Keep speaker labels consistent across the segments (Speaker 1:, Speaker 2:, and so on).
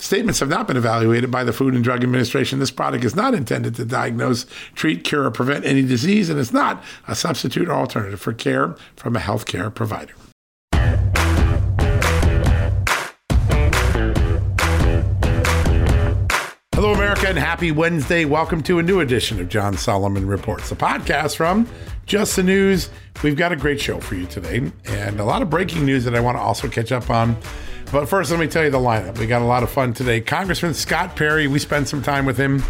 Speaker 1: Statements have not been evaluated by the Food and Drug Administration. This product is not intended to diagnose, treat, cure, or prevent any disease, and is not a substitute or alternative for care from a healthcare provider. Hello, America, and happy Wednesday. Welcome to a new edition of John Solomon Reports, a podcast from Just the News. We've got a great show for you today, and a lot of breaking news that I want to also catch up on. But first, let me tell you the lineup. We got a lot of fun today. Congressman Scott Perry, we spent some time with him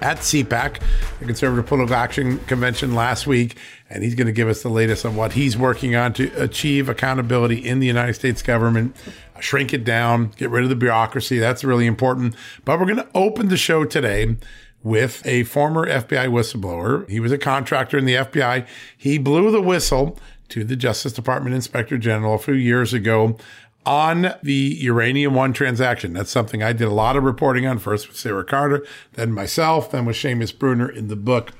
Speaker 1: at CPAC, the Conservative Political Action Convention last week, and he's going to give us the latest on what he's working on to achieve accountability in the United States government, shrink it down, get rid of the bureaucracy. That's really important. But we're going to open the show today with a former FBI whistleblower. He was a contractor in the FBI. He blew the whistle to the Justice Department Inspector General a few years ago on the Uranium One transaction. That's something I did a lot of reporting on, first with Sarah Carter, then myself, then with Seamus Bruner in the book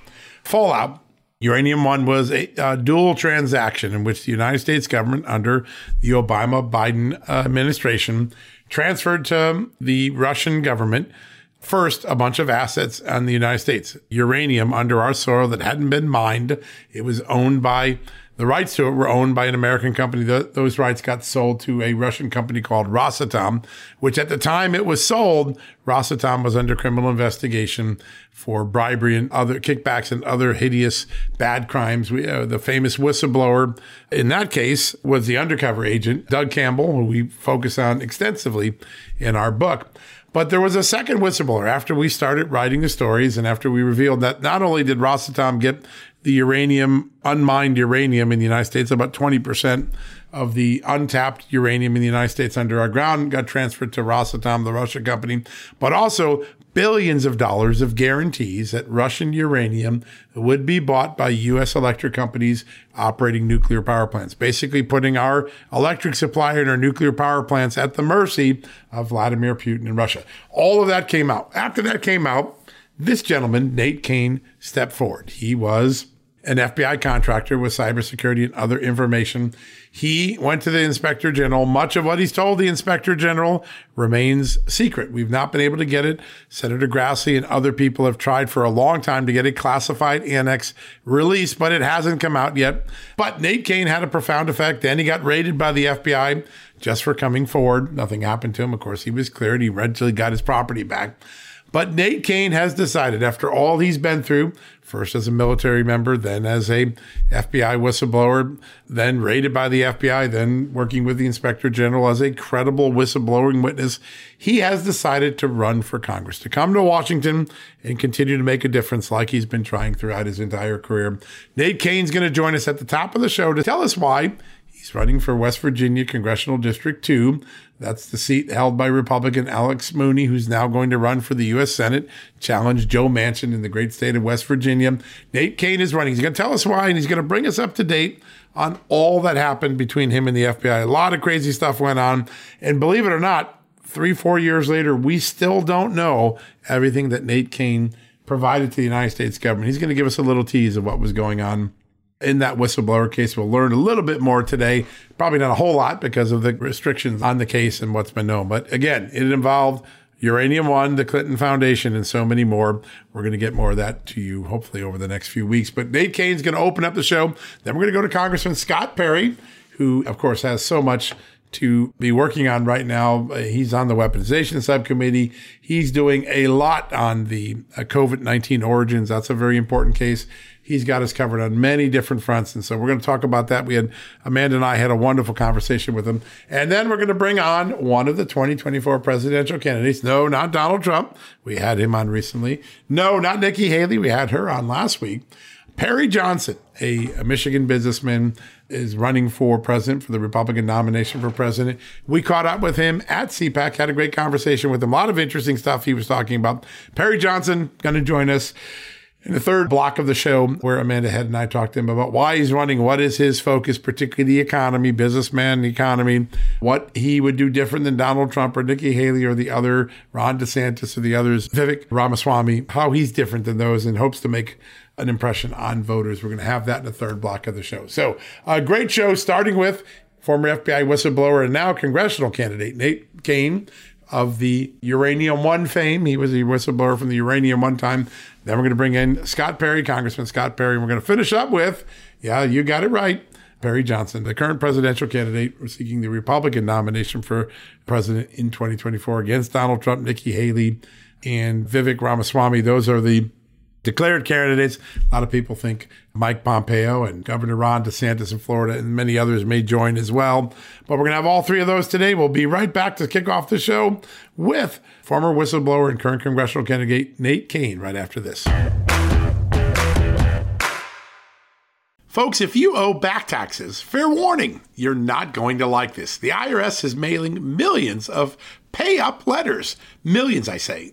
Speaker 1: Fallout. Uranium One was a, a dual transaction in which the United States government, under the Obama Biden administration, transferred to the Russian government first a bunch of assets on the United States. Uranium under our soil that hadn't been mined. It was owned by the rights to it were owned by an American company. The, those rights got sold to a Russian company called Rosatom, which at the time it was sold, Rosatom was under criminal investigation for bribery and other kickbacks and other hideous bad crimes. We, uh, the famous whistleblower in that case was the undercover agent, Doug Campbell, who we focus on extensively in our book. But there was a second whistleblower after we started writing the stories and after we revealed that not only did Rosatom get the uranium, unmined uranium in the United States, about 20% of the untapped uranium in the United States under our ground got transferred to Rosatom, the Russia company, but also billions of dollars of guarantees that Russian uranium would be bought by U.S. electric companies operating nuclear power plants, basically putting our electric supply and our nuclear power plants at the mercy of Vladimir Putin and Russia. All of that came out. After that came out, this gentleman, Nate Cain, stepped forward. He was an FBI contractor with cybersecurity and other information. He went to the inspector general. Much of what he's told the inspector general remains secret. We've not been able to get it. Senator Grassley and other people have tried for a long time to get a classified annex released, but it hasn't come out yet. But Nate Cain had a profound effect. Then he got raided by the FBI just for coming forward. Nothing happened to him. Of course, he was cleared. He eventually got his property back. But Nate Cain has decided, after all he's been through, first as a military member, then as a FBI whistleblower, then raided by the FBI, then working with the inspector general as a credible whistleblowing witness, he has decided to run for Congress, to come to Washington and continue to make a difference like he's been trying throughout his entire career. Nate Cain's going to join us at the top of the show to tell us why He's running for West Virginia Congressional District 2. That's the seat held by Republican Alex Mooney, who's now going to run for the U.S. Senate, challenge Joe Manchin in the great state of West Virginia. Nate Cain is running. He's going to tell us why, and he's going to bring us up to date on all that happened between him and the FBI. A lot of crazy stuff went on. And believe it or not, three, four years later, we still don't know everything that Nate Cain provided to the United States government. He's going to give us a little tease of what was going on in that whistleblower case. We'll learn a little bit more today. Probably not a whole lot because of the restrictions on the case and what's been known. But again, it involved Uranium One, the Clinton Foundation, and so many more. We're going to get more of that to you hopefully over the next few weeks. But Nate Cain's going to open up the show. Then we're going to go to Congressman Scott Perry, who, of course, has so much to be working on right now. He's on the weaponization subcommittee. He's doing a lot on the uh, COVID 19 origins. That's a very important case. He's got us covered on many different fronts. And so we're going to talk about that. We had Amanda and I had a wonderful conversation with him. And then we're going to bring on one of the 2024 presidential candidates. No, not Donald Trump. We had him on recently. No, not Nikki Haley. We had her on last week. Perry Johnson, a, Michigan businessman, is running for president for the Republican nomination for president. We caught up with him at CPAC, had a great conversation with him. A lot of interesting stuff he was talking about. Perry Johnson going to join us in the third block of the show, where Amanda Head and I talked to him about why he's running, what is his focus, particularly the economy, businessman, economy, what he would do different than Donald Trump or Nikki Haley or the other Ron DeSantis or the others, Vivek Ramaswamy, how he's different than those and hopes to make an impression on voters. We're going to have that in the third block of the show. So, a great show starting with former FBI whistleblower and now congressional candidate Nate Cain of the Uranium One fame. He was a whistleblower from the Uranium One time. Then we're going to bring in Scott Perry, Congressman Scott Perry. We're going to finish up with, yeah, you got it right, Perry Johnson, the current presidential candidate seeking the Republican nomination for president in 2024 against Donald Trump, Nikki Haley, and Vivek Ramaswamy. Those are the declared candidates. A lot of people think Mike Pompeo and Governor Ron DeSantis in Florida and many others may join as well. But we're going to have all three of those today. We'll be right back to kick off the show with former whistleblower and current congressional candidate Nate Cain right after this. Folks, if you owe back taxes, fair warning, you're not going to like this. The IRS is mailing millions of pay up letters. Millions, I say.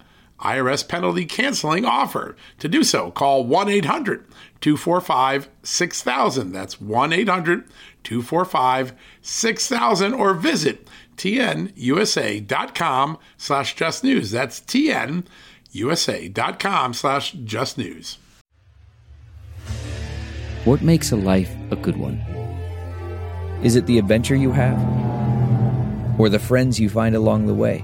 Speaker 1: IRS penalty canceling offer. To do so, call 1 800 245 6000. That's 1 800 245 6000 or visit tnusa.com slash just news. That's tnusa.com slash just news.
Speaker 2: What makes a life a good one? Is it the adventure you have? Or the friends you find along the way?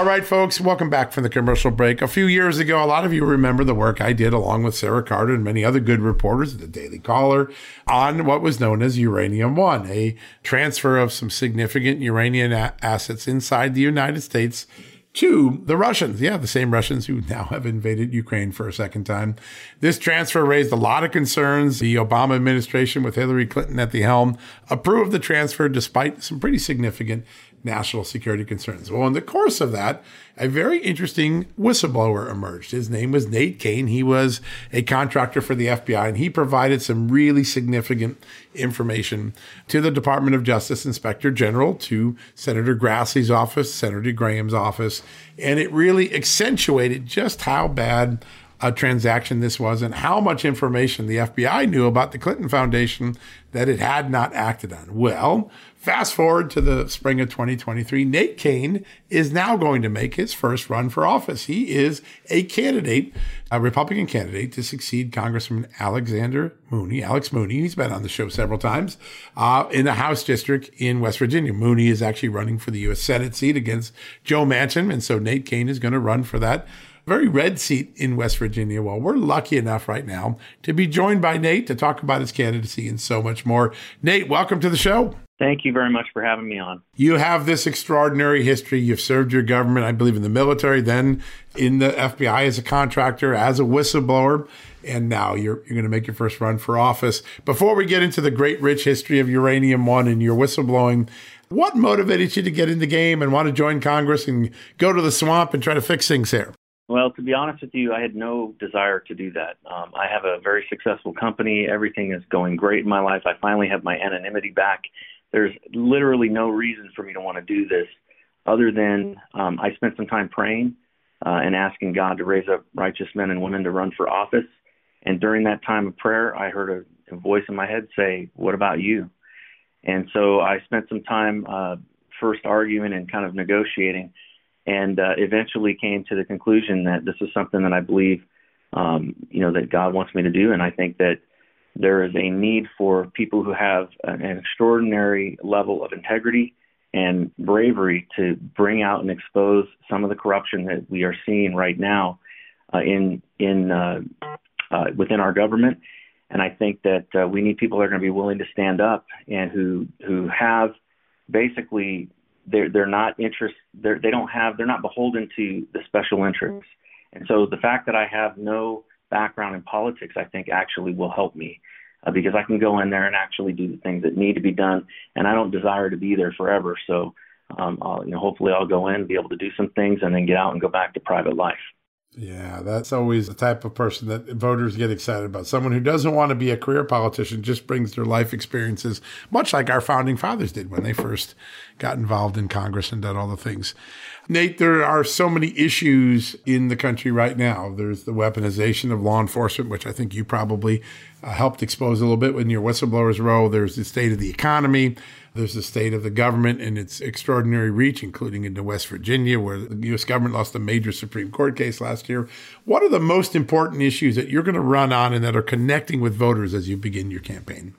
Speaker 1: All right, folks, welcome back from the commercial break. A few years ago, a lot of you remember the work I did along with Sarah Carter and many other good reporters at the Daily Caller on what was known as Uranium One, a transfer of some significant uranium a- assets inside the United States to the Russians. Yeah, the same Russians who now have invaded Ukraine for a second time. This transfer raised a lot of concerns. The Obama administration, with Hillary Clinton at the helm, approved the transfer despite some pretty significant national security concerns. Well, in the course of that, a very interesting whistleblower emerged. His name was Nate Cain. He was a contractor for the FBI, and he provided some really significant information to the Department of Justice Inspector General, to Senator Grassley's office, Senator Graham's office, and it really accentuated just how bad a transaction this was and how much information the FBI knew about the Clinton Foundation that it had not acted on. Well, Fast forward to the spring of 2023, Nate Cain is now going to make his first run for office. He is a candidate, a Republican candidate to succeed Congressman Alexander Mooney, Alex Mooney. He's been on the show several times uh, in the House district in West Virginia. Mooney is actually running for the U.S. Senate seat against Joe Manchin. And so Nate Cain is going to run for that very red seat in West Virginia. Well, we're lucky enough right now to be joined by Nate to talk about his candidacy and so much more. Nate, welcome to the show.
Speaker 3: Thank you very much for having me on.
Speaker 1: You have this extraordinary history. You've served your government, I believe, in the military, then in the FBI as a contractor, as a whistleblower, and now you're, you're going to make your first run for office. Before we get into the great, rich history of Uranium One and your whistleblowing, what motivated you to get in the game and want to join Congress and go to the swamp and try to fix things there?
Speaker 3: Well, to be honest with you, I had no desire to do that. Um, I have a very successful company. Everything is going great in my life. I finally have my anonymity back. There's literally no reason for me to want to do this other than um, I spent some time praying uh, and asking God to raise up righteous men and women to run for office. And during that time of prayer, I heard a, a voice in my head say, What about you? And so I spent some time uh, first arguing and kind of negotiating and uh, eventually came to the conclusion that this is something that I believe, um, you know, that God wants me to do, and I think that there is a need for people who have an extraordinary level of integrity and bravery to bring out and expose some of the corruption that we are seeing right now uh, in in uh, uh, within our government. And I think that uh, we need people that are going to be willing to stand up and who who have basically they're they're not interest they're, they don't have they're not beholden to the special interests. And so the fact that I have no background in politics, I think actually will help me uh, because I can go in there and actually do the things that need to be done. And I don't desire to be there forever. So, um, I'll, you know, hopefully I'll go in, be able to do some things, and then get out and go back to private life.
Speaker 1: Yeah, that's always the type of person that voters get excited about. Someone who doesn't want to be a career politician, just brings their life experiences, much like our founding fathers did when they first got involved in Congress and did all the things. Nate, there are so many issues in the country right now. There's the weaponization of law enforcement, which I think you probably uh, helped expose a little bit in your whistleblowers row. There's the state of the economy. There's the state of the government and its extraordinary reach, including into West Virginia, where the U.S. government lost a major Supreme Court case last year. What are the most important issues that you're going to run on and that are connecting with voters as you begin your campaign?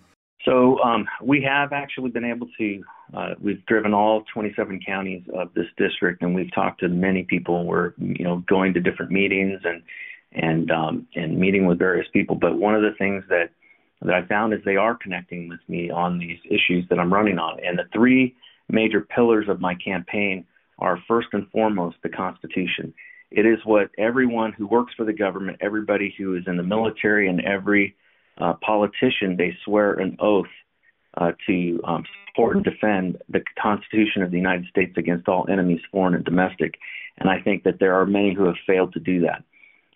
Speaker 3: So um, we have actually been able to. Uh, we've driven all 27 counties of this district, and we've talked to many people. We're you know going to different meetings and and um, and meeting with various people. But one of the things that that I found is they are connecting with me on these issues that I'm running on. And the three major pillars of my campaign are first and foremost the Constitution. It is what everyone who works for the government, everybody who is in the military, and every uh, politician, they swear an oath uh, to um, support and defend the Constitution of the United States against all enemies, foreign and domestic. And I think that there are many who have failed to do that.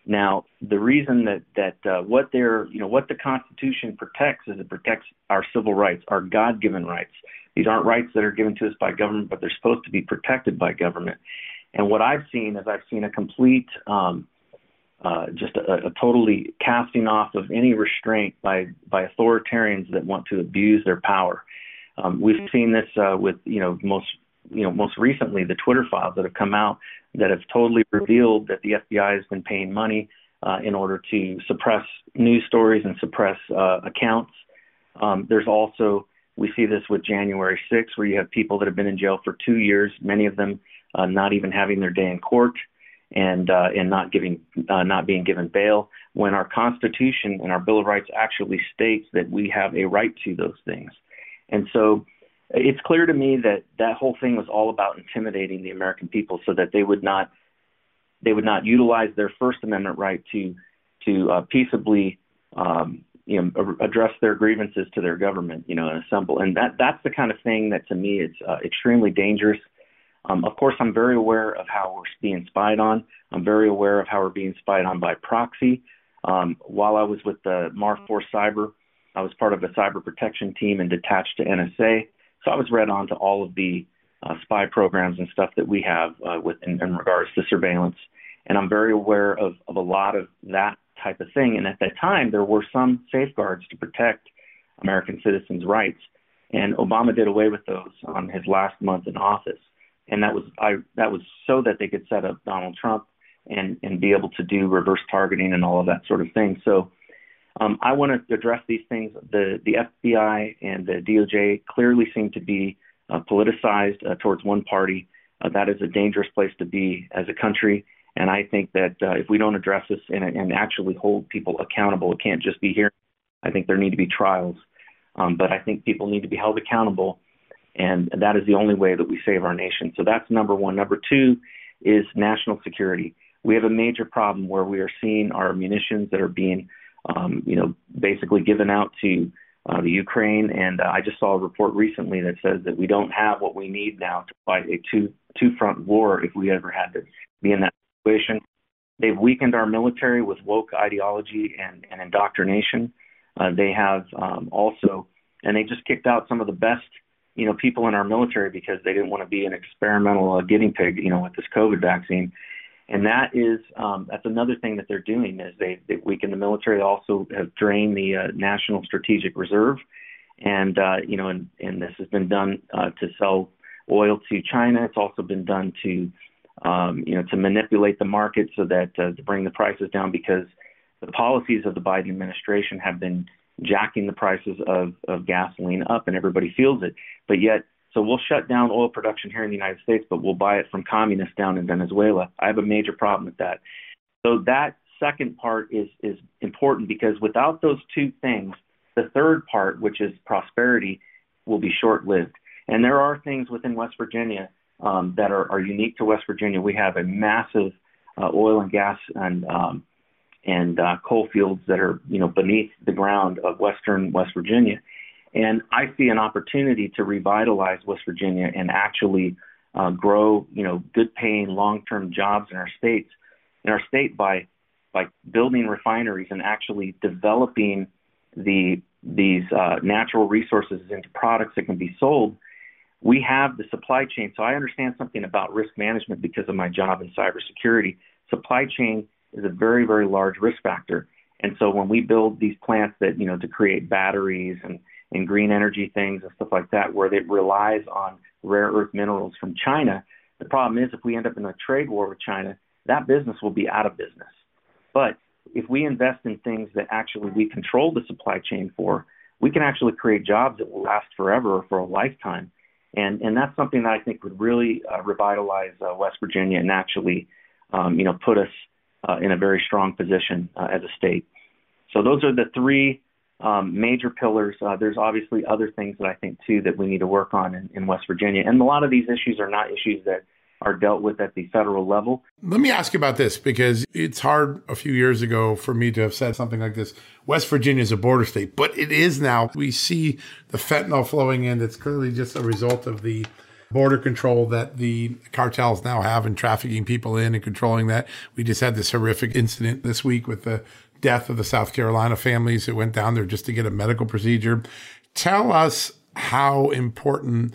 Speaker 3: Now, the reason that that uh, what they're you know what the Constitution protects is it protects our civil rights, our God-given rights. These aren't rights that are given to us by government, but they're supposed to be protected by government. And what I've seen is I've seen a complete, um, uh, just a, a totally casting off of any restraint by by authoritarians that want to abuse their power. Um, we've seen this uh, with you know most you know most recently the Twitter files that have come out that have totally revealed that the FBI has been paying money uh, in order to suppress news stories and suppress uh, accounts. Um, there's also we see this with January 6, where you have people that have been in jail for two years, many of them uh, not even having their day in court and uh, and not giving uh, not being given bail. When our Constitution and our Bill of Rights actually states that we have a right to those things, and so it's clear to me that that whole thing was all about intimidating the American people so that they would not they would not utilize their First Amendment right to to uh, peaceably um, you know address their grievances to their government, you know, and assemble. And that that's the kind of thing that to me is uh, extremely dangerous. Um, of course, I'm very aware of how we're being spied on. I'm very aware of how we're being spied on by proxy. Um, while I was with the Marforce Cyber, I was part of a cyber protection team and detached to NSA. So I was read on to all of the uh, spy programs and stuff that we have uh, with in, in regards to surveillance, and I'm very aware of, of a lot of that type of thing. And at that time, there were some safeguards to protect American citizens' rights, and Obama did away with those on his last month in office. And that was I that was so that they could set up Donald Trump and and be able to do reverse targeting and all of that sort of thing. So um, I want to address these things. The the FBI and the DOJ clearly seem to be uh, politicized uh, towards one party. Uh, that is a dangerous place to be as a country. And I think that uh, if we don't address this and, and actually hold people accountable, it can't just be here. I think there need to be trials. Um, but I think people need to be held accountable and that is the only way that we save our nation. So that's number one. Number two is national security. We have a major problem where we are seeing our munitions that are being, um, you know, basically given out to uh, the Ukraine. And uh, I just saw a report recently that says that we don't have what we need now to fight a two two front war if we ever had to be in that situation. They've weakened our military with woke ideology and, and indoctrination. Uh, they have um, also, and they just kicked out some of the best you know, people in our military because they didn't want to be an experimental uh, guinea pig, you know, with this COVID vaccine. And that is um, that's another thing that they're doing is they they weaken the military. They also have drained the uh, National Strategic Reserve, and uh, you know, and, and this has been done uh, to sell oil to China. It's also been done to um, you know to manipulate the market so that uh, to bring the prices down because the policies of the Biden administration have been jacking the prices of, of gasoline up and everybody feels it. But yet, so we'll shut down oil production here in the United States, but we'll buy it from communists down in Venezuela. I have a major problem with that. So that second part is is important because without those two things, the third part, which is prosperity, will be short lived. And there are things within West Virginia um, that are, are unique to West Virginia. We have a massive uh, oil and gas and um, and uh, coal fields that are you know beneath the ground of western West Virginia. And I see an opportunity to revitalize West Virginia and actually uh, grow you know good paying long term jobs in our states in our state by by building refineries and actually developing the these uh, natural resources into products that can be sold. We have the supply chain, so I understand something about risk management because of my job in cybersecurity. Supply chain is a very, very large risk factor. And so when we build these plants that, you know, to create batteries and, and green energy things and stuff like that, where it relies on rare earth minerals from China, the problem is if we end up in a trade war with China, that business will be out of business. But if we invest in things that actually we control the supply chain for, we can actually create jobs that will last forever or for a lifetime. And, and that's something that I think would really uh, revitalize uh, West Virginia and actually, um, you know, put us uh, in a very strong position uh, as a state. So those are the three um, major pillars. Uh, there's obviously other things that I think too that we need to work on in, in West Virginia, and a lot of these issues are not issues that are dealt with at the federal level.
Speaker 1: Let me ask you about this because it's hard a few years ago for me to have said something like this. West Virginia is a border state, but it is now. We see the fentanyl flowing in. It's clearly just a result of the border control that the cartels now have and trafficking people in and controlling that. We just had this horrific incident this week with the death of the South Carolina families that went down there just to get a medical procedure. Tell us how important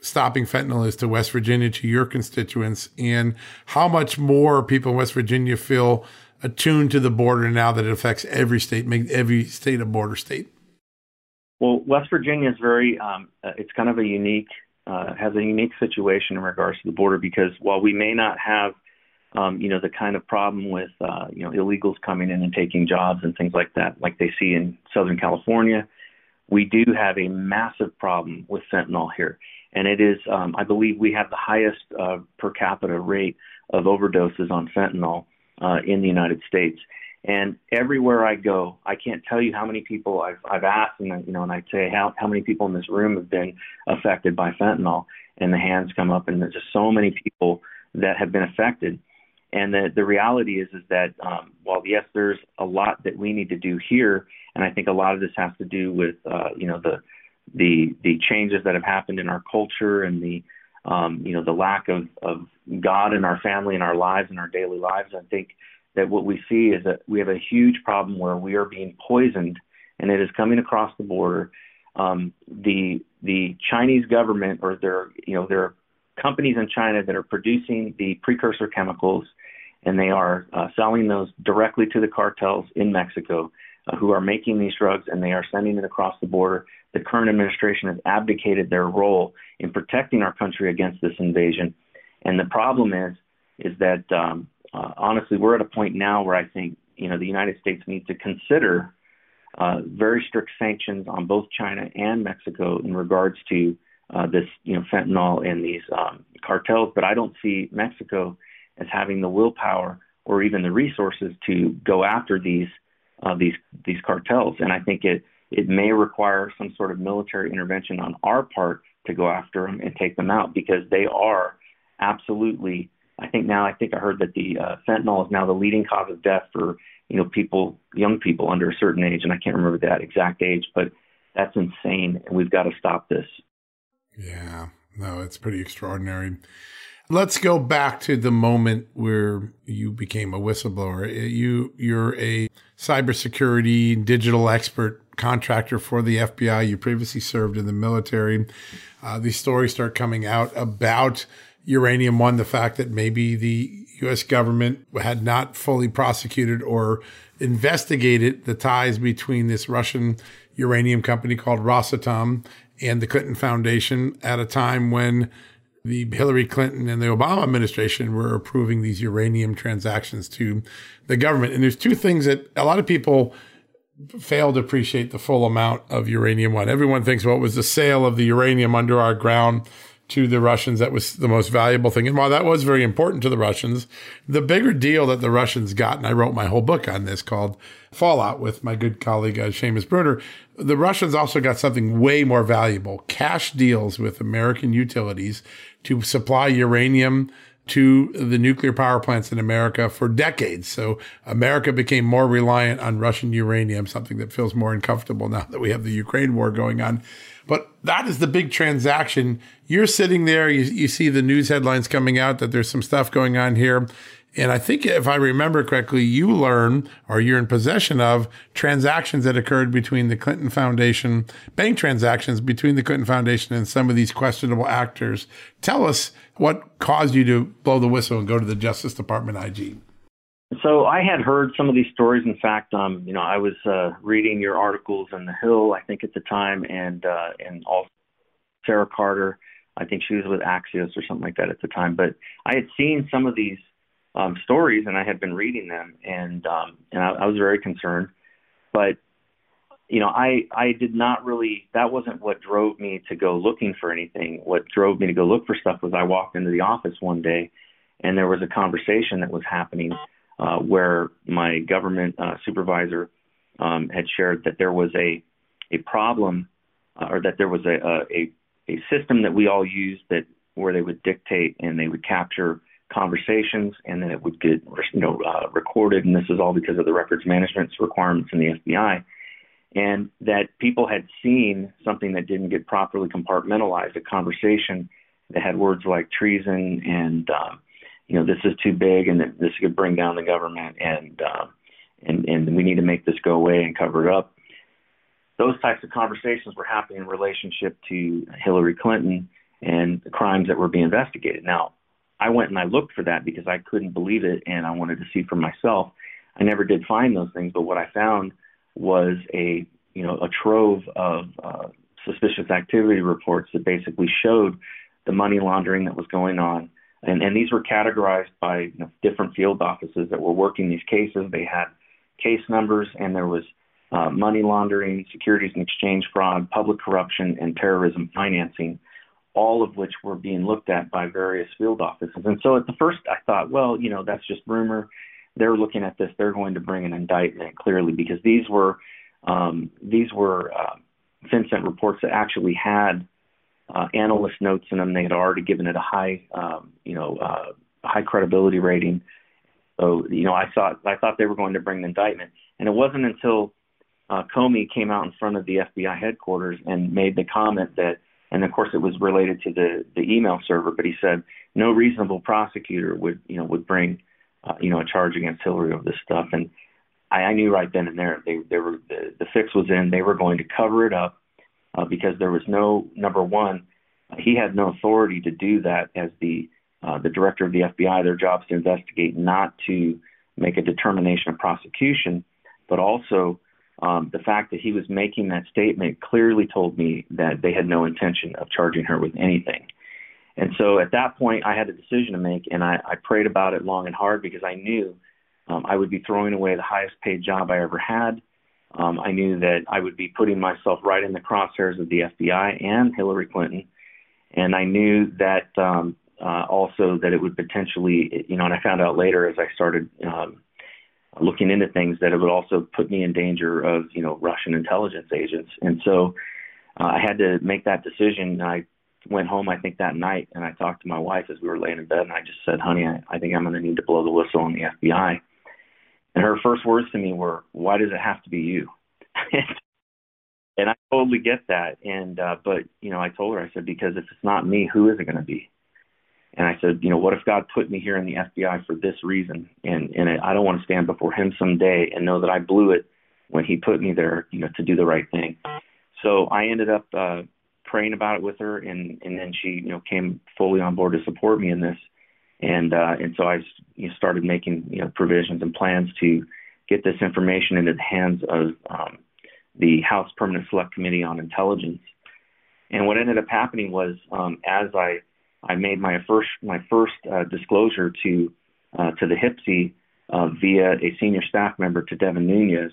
Speaker 1: stopping fentanyl is to West Virginia, to your constituents, and how much more people in West Virginia feel attuned to the border now that it affects every state, make every state a border state.
Speaker 3: Well, West Virginia is very, um, uh, it's kind of a unique uh, has a unique situation in regards to the border because while we may not have um, you know the kind of problem with uh, you know illegals coming in and taking jobs and things like that like they see in Southern California, we do have a massive problem with fentanyl here, and it is um, I believe we have the highest uh, per capita rate of overdoses on fentanyl uh, in the United States. And everywhere I go, I can't tell you how many people I've I've asked, and you know, and I'd say how how many people in this room have been affected by fentanyl, and the hands come up, and there's just so many people that have been affected. And the the reality is is that um, while yes, there's a lot that we need to do here, and I think a lot of this has to do with uh, you know the the the changes that have happened in our culture and the um, you know the lack of of God in our family and our lives and our daily lives. I think that what we see is that we have a huge problem where we are being poisoned, and it is coming across the border. Um, the the Chinese government, or there, you know, there are companies in China that are producing the precursor chemicals, and they are uh, selling those directly to the cartels in Mexico, uh, who are making these drugs, and they are sending it across the border. The current administration has abdicated their role in protecting our country against this invasion, and the problem is, is that um, uh, honestly, we're at a point now where I think you know the United States needs to consider uh, very strict sanctions on both China and Mexico in regards to uh, this you know fentanyl and these um, cartels. But I don't see Mexico as having the willpower or even the resources to go after these uh, these these cartels. And I think it it may require some sort of military intervention on our part to go after them and take them out because they are absolutely. I think now I think I heard that the uh, fentanyl is now the leading cause of death for you know people, young people under a certain age, and I can't remember that exact age, but that's insane, and we've got to stop this.
Speaker 1: Yeah, no, it's pretty extraordinary. Let's go back to the moment where you became a whistleblower. You you're a cybersecurity digital expert contractor for the FBI. You previously served in the military. Uh, these stories start coming out about uranium one, the fact that maybe the U.S. government had not fully prosecuted or investigated the ties between this Russian uranium company called Rosatom and the Clinton Foundation at a time when the Hillary Clinton and the Obama administration were approving these uranium transactions to the government. And there's two things that a lot of people fail to appreciate the full amount of uranium one. Everyone thinks, well, was the sale of the uranium under our ground to the Russians that was the most valuable thing. And while that was very important to the Russians, the bigger deal that the Russians got, and I wrote my whole book on this called Fallout with my good colleague uh, Seamus Bruner, the Russians also got something way more valuable cash deals with American utilities to supply uranium to the nuclear power plants in America for decades. So America became more reliant on Russian uranium, something that feels more uncomfortable now that we have the Ukraine war going on. But that is the big transaction. You're sitting there, you, you see the news headlines coming out that there's some stuff going on here. And I think if I remember correctly, you learn or you're in possession of transactions that occurred between the Clinton Foundation, bank transactions between the Clinton Foundation and some of these questionable actors. Tell us what caused you to blow the whistle and go to the Justice Department IG.
Speaker 3: So I had heard some of these stories. In fact, um, you know, I was uh, reading your articles in the Hill, I think at the time, and uh, and also Sarah Carter. I think she was with Axios or something like that at the time. But I had seen some of these um, stories, and I had been reading them, and um, and I, I was very concerned. But you know, I I did not really. That wasn't what drove me to go looking for anything. What drove me to go look for stuff was I walked into the office one day, and there was a conversation that was happening uh, where my government uh, supervisor um, had shared that there was a a problem, uh, or that there was a, a a system that we all used that where they would dictate and they would capture conversations, and then it would get you know uh, recorded. And this is all because of the records management requirements in the FBI, and that people had seen something that didn't get properly compartmentalized, a conversation that had words like treason and um, you know this is too big and that this could bring down the government and uh, and and we need to make this go away and cover it up. Those types of conversations were happening in relationship to Hillary Clinton and the crimes that were being investigated. Now, I went and I looked for that because I couldn't believe it and I wanted to see for myself. I never did find those things, but what I found was a you know a trove of uh, suspicious activity reports that basically showed the money laundering that was going on, and and these were categorized by you know, different field offices that were working these cases. They had case numbers, and there was uh, money laundering, securities and exchange fraud, public corruption, and terrorism financing all of which were being looked at by various field offices. And so at the first, I thought, well, you know, that's just rumor. They're looking at this. They're going to bring an indictment clearly because these were um, these were uh, FinCEN reports that actually had uh, analyst notes in them. They had already given it a high, um, you know, uh, high credibility rating. So, you know, I thought I thought they were going to bring an indictment, and it wasn't until uh, Comey came out in front of the FBI headquarters and made the comment that and of course it was related to the the email server. But he said no reasonable prosecutor would you know would bring uh, you know a charge against Hillary over this stuff, and I, I knew right then and there they they were the, the fix was in. They were going to cover it up uh, because there was no number one. He had no authority to do that as the uh, the director of the FBI. Their job is to investigate, not to make a determination of prosecution, but also um, the fact that he was making that statement clearly told me that they had no intention of charging her with anything. And so at that point, I had a decision to make, and I, I prayed about it long and hard because I knew um, I would be throwing away the highest paid job I ever had. Um, I knew that I would be putting myself right in the crosshairs of the FBI and Hillary Clinton. And I knew that um, uh, also that it would potentially, you know, and I found out later as I started um, looking into things that it would also put me in danger of you know Russian intelligence agents. And so uh, I had to make that decision. I went home, I think that night, and I talked to my wife as we were laying in bed, and I just said, "Honey, I, I think I'm going to need to blow the whistle on the FBI." And her first words to me were, "Why does it have to be you?" and I totally get that. And uh, but you know, I told her, I said, because if it's not me, who is it going to be? And I said, you know, what if God put me here in the FBI for this reason? And and I don't want to stand before Him someday and know that I blew it when He put me there, you know, to do the right thing. So I ended up uh, praying about it with her, and and then she, you know, came fully on board to support me in this. And uh, and so I you know, started making you know provisions and plans to get this information into the hands of um, the House Permanent Select Committee on Intelligence. And what ended up happening was, um, as I I made my first my first uh, disclosure to uh, to the HPSCI uh, via a senior staff member to Devin Nunes.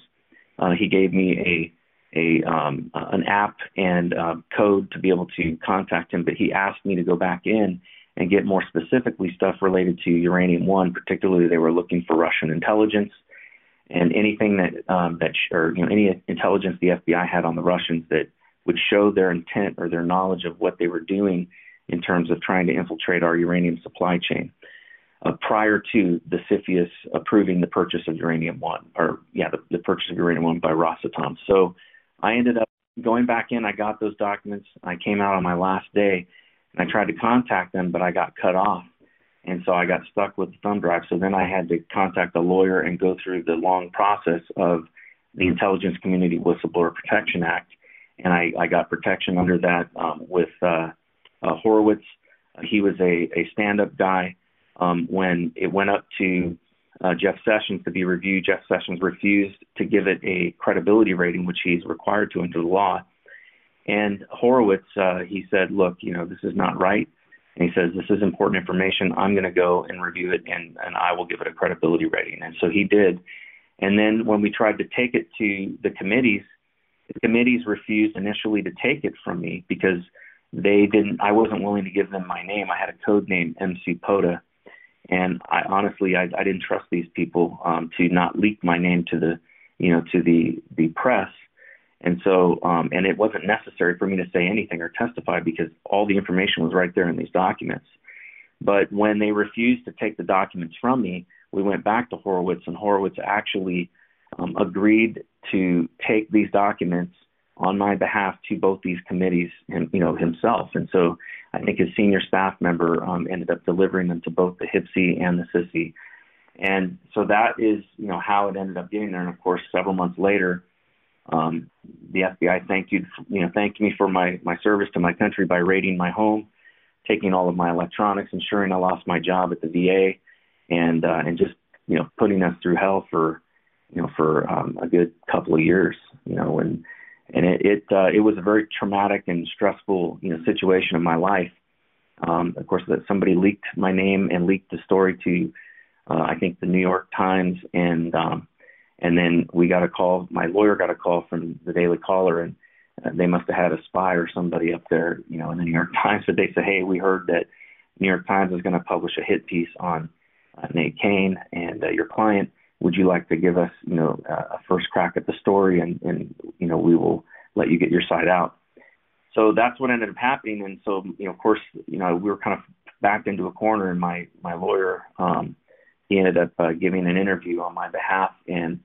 Speaker 3: Uh, he gave me a a um, an app and uh, code to be able to contact him, but he asked me to go back in and get more specifically stuff related to uranium one. Particularly, they were looking for Russian intelligence and anything that um, that sh- or you know any intelligence the FBI had on the Russians that would show their intent or their knowledge of what they were doing in terms of trying to infiltrate our uranium supply chain. Uh, prior to the CFIUS approving the purchase of uranium one, or yeah, the, the purchase of uranium one by Rosatom. So I ended up going back in. I got those documents. I came out on my last day, and I tried to contact them, but I got cut off, and so I got stuck with the thumb drive. So then I had to contact a lawyer and go through the long process of the Intelligence Community Whistleblower Protection Act, and I, I got protection under that um, with. Uh, uh, Horowitz. Uh, he was a, a stand-up guy. Um, when it went up to uh, Jeff Sessions to be reviewed, Jeff Sessions refused to give it a credibility rating, which he's required to under the law. And Horowitz, uh, he said, "Look, you know, this is not right." And he says, "This is important information. I'm going to go and review it, and and I will give it a credibility rating." And so he did. And then when we tried to take it to the committees, the committees refused initially to take it from me because they didn't I wasn't willing to give them my name. I had a code name MC Pota and I honestly I, I didn't trust these people um, to not leak my name to the you know to the the press. And so um, and it wasn't necessary for me to say anything or testify because all the information was right there in these documents. But when they refused to take the documents from me, we went back to Horowitz and Horowitz actually um, agreed to take these documents on my behalf to both these committees, and you know himself. And so I think his senior staff member um, ended up delivering them to both the HPSCI and the SSCI. And so that is you know how it ended up getting there. And of course, several months later, um, the FBI thanked you you know thanked me for my my service to my country by raiding my home, taking all of my electronics, ensuring I lost my job at the VA, and uh, and just you know putting us through hell for you know for um, a good couple of years. You know and and it it, uh, it was a very traumatic and stressful you know situation in my life. Um, of course, that somebody leaked my name and leaked the story to uh, I think the New York Times, and um, and then we got a call. My lawyer got a call from the Daily Caller, and uh, they must have had a spy or somebody up there, you know, in the New York Times. But they said, hey, we heard that New York Times is going to publish a hit piece on uh, Nate Cain and uh, your client would you like to give us, you know, a first crack at the story, and, and you know, we will let you get your side out. So that's what ended up happening, and so you know, of course, you know, we were kind of backed into a corner, and my my lawyer, um, he ended up uh, giving an interview on my behalf, and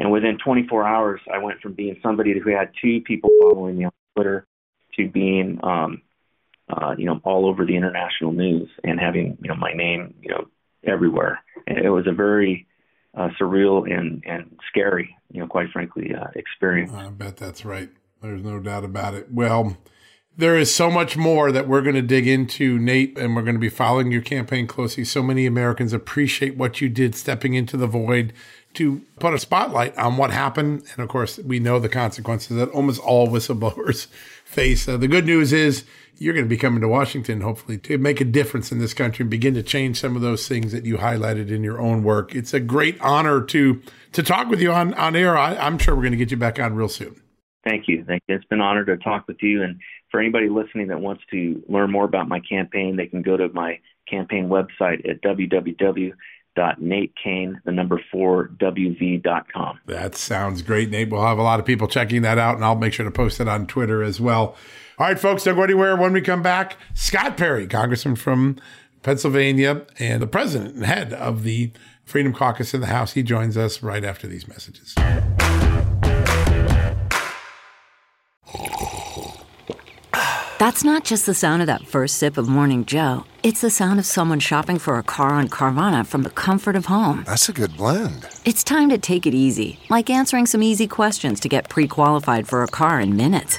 Speaker 3: and within 24 hours, I went from being somebody who had two people following me on Twitter to being, um, uh, you know, all over the international news and having, you know, my name, you know, everywhere. And it was a very uh, surreal and and scary, you know, quite frankly, uh, experience.
Speaker 1: I bet that's right. There's no doubt about it. Well, there is so much more that we're going to dig into, Nate, and we're going to be following your campaign closely. So many Americans appreciate what you did stepping into the void to put a spotlight on what happened. And of course, we know the consequences that almost all whistleblowers face. Uh, the good news is you're going to be coming to Washington, hopefully, to make a difference in this country and begin to change some of those things that you highlighted in your own work. It's a great honor to to talk with you on on air. I, I'm sure we're going to get you back on real soon.
Speaker 3: Thank you. Thank you. It's been an honor to talk with you. And for anybody listening that wants to learn more about my campaign, they can go to my campaign website at www.ncpota.org www.natekane, the number four, WV.com.
Speaker 1: That sounds great, Nate. We'll have a lot of people checking that out, and I'll make sure to post it on Twitter as well. All right, folks, don't go anywhere. When we come back, Scott Perry, Congressman from Pennsylvania and the president and head of the Freedom Caucus in the House, he joins us right after these messages.
Speaker 4: That's not just the sound of that first sip of Morning Joe. It's the sound of someone shopping for a car on Carvana from the comfort of home.
Speaker 5: That's a good blend.
Speaker 4: It's time to take it easy, like answering some easy questions to get pre qualified for a car in minutes.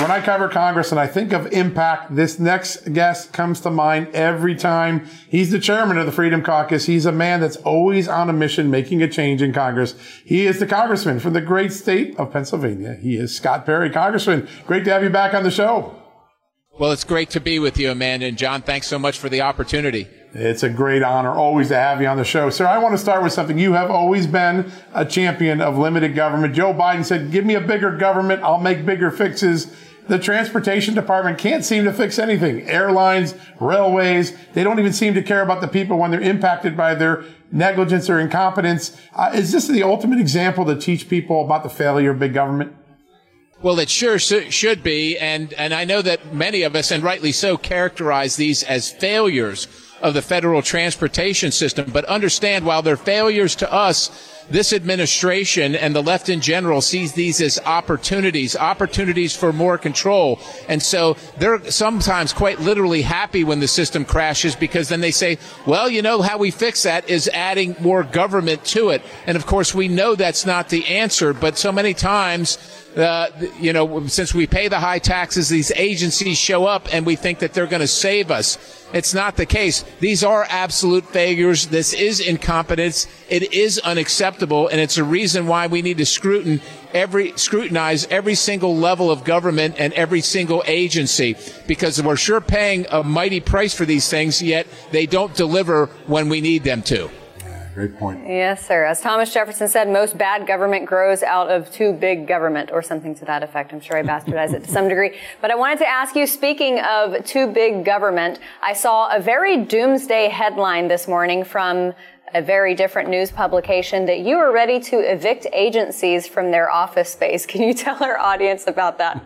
Speaker 1: When I cover Congress and I think of impact, this next guest comes to mind every time. He's the chairman of the Freedom Caucus. He's a man that's always on a mission making a change in Congress. He is the congressman from the great state of Pennsylvania. He is Scott Perry. Congressman, great to have you back on the show.
Speaker 6: Well, it's great to be with you, Amanda and John. Thanks so much for the opportunity.
Speaker 1: It's a great honor always to have you on the show. Sir, I want to start with something. You have always been a champion of limited government. Joe Biden said, give me a bigger government. I'll make bigger fixes the transportation department can't seem to fix anything. Airlines, railways, they don't even seem to care about the people when they're impacted by their negligence or incompetence. Uh, is this the ultimate example to teach people about the failure of big government?
Speaker 6: Well, it sure should be, and and I know that many of us, and rightly so, characterize these as failures of the federal transportation system. But understand, while they're failures to us, this administration and the left in general sees these as opportunities, opportunities for more control. And so they're sometimes quite literally happy when the system crashes because then they say, well, you know how we fix that is adding more government to it. And of course, we know that's not the answer, but so many times uh, you know, since we pay the high taxes, these agencies show up and we think that they're going to save us. It's not the case. These are absolute failures. This is incompetence. It is unacceptable, and it's a reason why we need to scrutin every scrutinize every single level of government and every single agency because we're sure paying a mighty price for these things, yet they don't deliver when we need them to.
Speaker 1: Great point.
Speaker 7: Yes, sir. As Thomas Jefferson said, most bad government grows out of too big government, or something to that effect. I'm sure I bastardized it to some degree. But I wanted to ask you, speaking of too big government, I saw a very doomsday headline this morning from a very different news publication that you are ready to evict agencies from their office space. Can you tell our audience about that?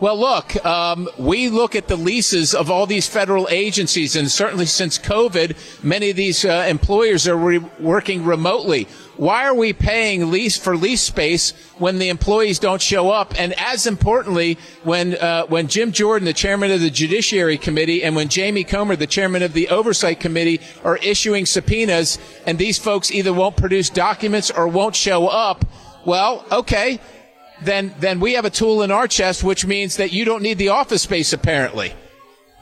Speaker 6: Well, look, um, we look at the leases of all these federal agencies, and certainly since COVID, many of these uh, employers are re- working remotely. Why are we paying lease for lease space when the employees don't show up? And as importantly, when uh, when Jim Jordan, the chairman of the Judiciary Committee, and when Jamie Comer, the chairman of the Oversight Committee, are issuing subpoenas, and these folks either won't produce documents or won't show up. Well, okay, then then we have a tool in our chest, which means that you don't need the office space apparently.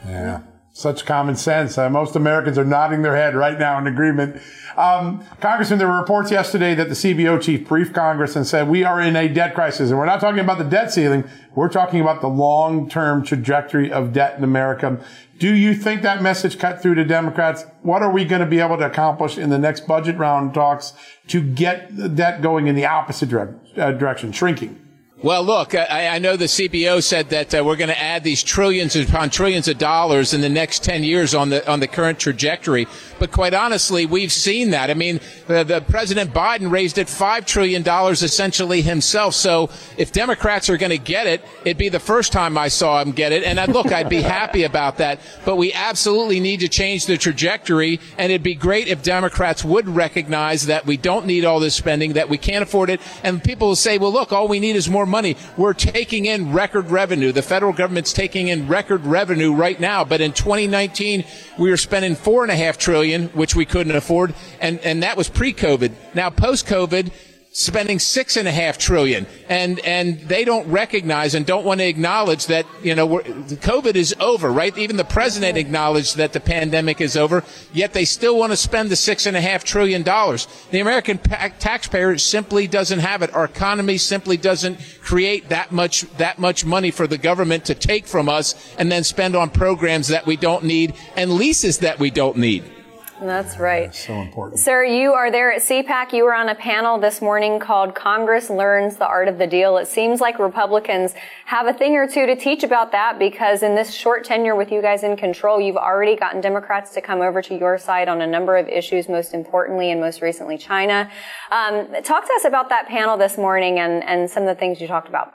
Speaker 1: Yeah. Such common sense. Uh, most Americans are nodding their head right now in agreement. Um, Congressman, there were reports yesterday that the CBO chief briefed Congress and said we are in a debt crisis. And we're not talking about the debt ceiling. We're talking about the long-term trajectory of debt in America. Do you think that message cut through to Democrats? What are we going to be able to accomplish in the next budget round talks to get the debt going in the opposite uh, direction, shrinking?
Speaker 6: Well, look, I, I, know the CBO said that uh, we're going to add these trillions upon trillions of dollars in the next 10 years on the on the current trajectory. But quite honestly, we've seen that. I mean, the, the President Biden raised it $5 trillion essentially himself. So if Democrats are going to get it, it'd be the first time I saw him get it. And I, look, I'd be happy about that. But we absolutely need to change the trajectory. And it'd be great if Democrats would recognize that we don't need all this spending, that we can't afford it. And people will say, well, look, all we need is more money. We're taking in record revenue. The federal government's taking in record revenue right now. But in 2019, we were spending four and a half trillion, which we couldn't afford. And, and that was pre-COVID. Now post-COVID, spending six and a half trillion. And and they don't recognize and don't want to acknowledge that you know covid is over right? Even the president acknowledged that the pandemic is over yet they still want to spend the six and a half trillion dollars. The american pa- taxpayer simply doesn't have it. Our economy simply doesn't create that much that much money for the government to take from us and then spend on programs that we don't need and leases that we don't need
Speaker 7: that's right.
Speaker 1: So important.
Speaker 7: Sir, you are there at CPAC. You were on a panel this morning called Congress Learns the Art of the Deal. It seems like Republicans have a thing or two to teach about that because in this short tenure with you guys in control, you've already gotten Democrats to come over to your side on a number of issues, most importantly and most recently China. Um, talk to us about that panel this morning and, and some of the things you talked about.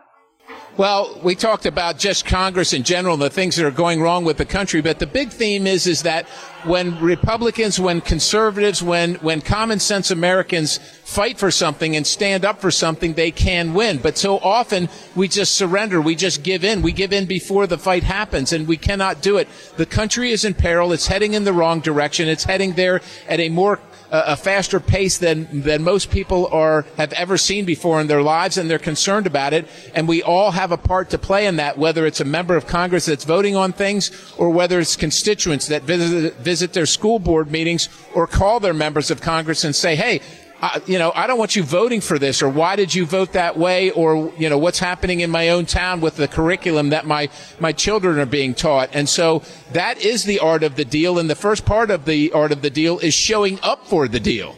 Speaker 6: Well, we talked about just Congress in general and the things that are going wrong with the country, but the big theme is is that when Republicans, when conservatives, when when common sense Americans fight for something and stand up for something, they can win. But so often we just surrender, we just give in. We give in before the fight happens and we cannot do it. The country is in peril. It's heading in the wrong direction. It's heading there at a more a faster pace than than most people are have ever seen before in their lives, and they're concerned about it. And we all have a part to play in that, whether it's a member of Congress that's voting on things, or whether it's constituents that visit visit their school board meetings or call their members of Congress and say, "Hey." You know, I don't want you voting for this, or why did you vote that way, or you know, what's happening in my own town with the curriculum that my my children are being taught. And so that is the art of the deal. And the first part of the art of the deal is showing up for the deal.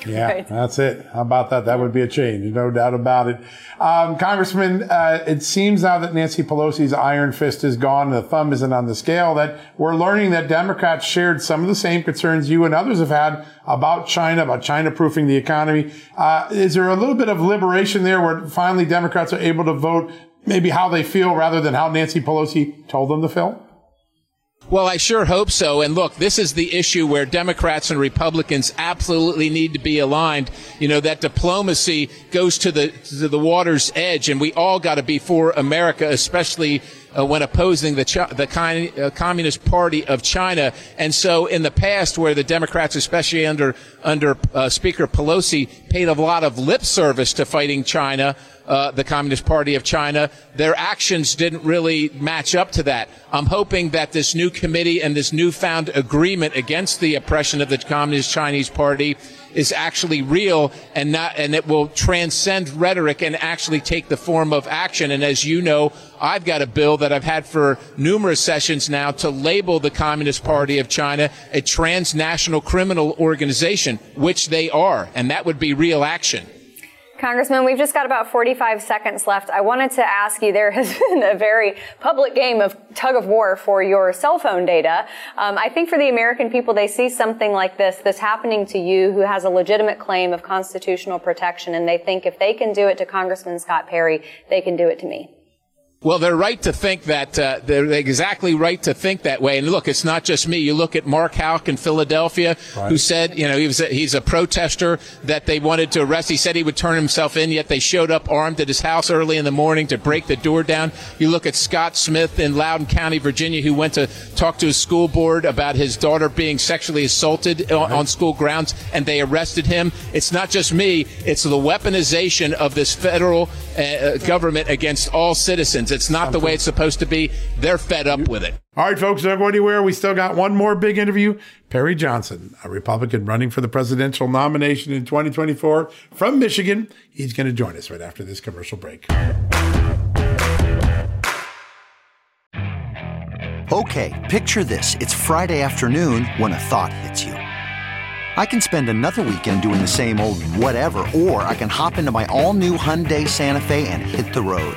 Speaker 1: Yeah, right. that's it. How about that? That would be a change, no doubt about it. Um, Congressman, uh, it seems now that Nancy Pelosi's iron fist is gone, the thumb isn't on the scale, that we're learning that Democrats shared some of the same concerns you and others have had about China, about China proofing the economy. Uh, is there a little bit of liberation there where finally Democrats are able to vote maybe how they feel rather than how Nancy Pelosi told them to feel?
Speaker 6: Well, I sure hope so. And look, this is the issue where Democrats and Republicans absolutely need to be aligned. You know, that diplomacy goes to the, to the water's edge and we all got to be for America, especially uh, when opposing the, the uh, Communist Party of China. And so in the past, where the Democrats, especially under, under uh, Speaker Pelosi, paid a lot of lip service to fighting China, uh, the Communist Party of China. Their actions didn't really match up to that. I'm hoping that this new committee and this newfound agreement against the oppression of the Communist Chinese Party is actually real and not, and it will transcend rhetoric and actually take the form of action. And as you know, I've got a bill that I've had for numerous sessions now to label the Communist Party of China a transnational criminal organization, which they are. And that would be real action.
Speaker 7: Congressman, we've just got about 45 seconds left. I wanted to ask you, there has been a very public game of tug of war for your cell phone data. Um, I think for the American people, they see something like this, this happening to you who has a legitimate claim of constitutional protection, and they think if they can do it to Congressman Scott Perry, they can do it to me.
Speaker 6: Well, they're right to think that. Uh, they're exactly right to think that way. And look, it's not just me. You look at Mark Houck in Philadelphia, right. who said, you know, he was a, he's a protester that they wanted to arrest. He said he would turn himself in, yet they showed up armed at his house early in the morning to break the door down. You look at Scott Smith in Loudoun County, Virginia, who went to talk to his school board about his daughter being sexually assaulted right. on school grounds, and they arrested him. It's not just me. It's the weaponization of this federal uh, government against all citizens. It's not the way it's supposed to be. They're fed up with it.
Speaker 1: All right, folks, don't go anywhere. We still got one more big interview. Perry Johnson, a Republican running for the presidential nomination in 2024 from Michigan. He's going to join us right after this commercial break.
Speaker 8: Okay, picture this. It's Friday afternoon when a thought hits you. I can spend another weekend doing the same old whatever, or I can hop into my all new Hyundai Santa Fe and hit the road.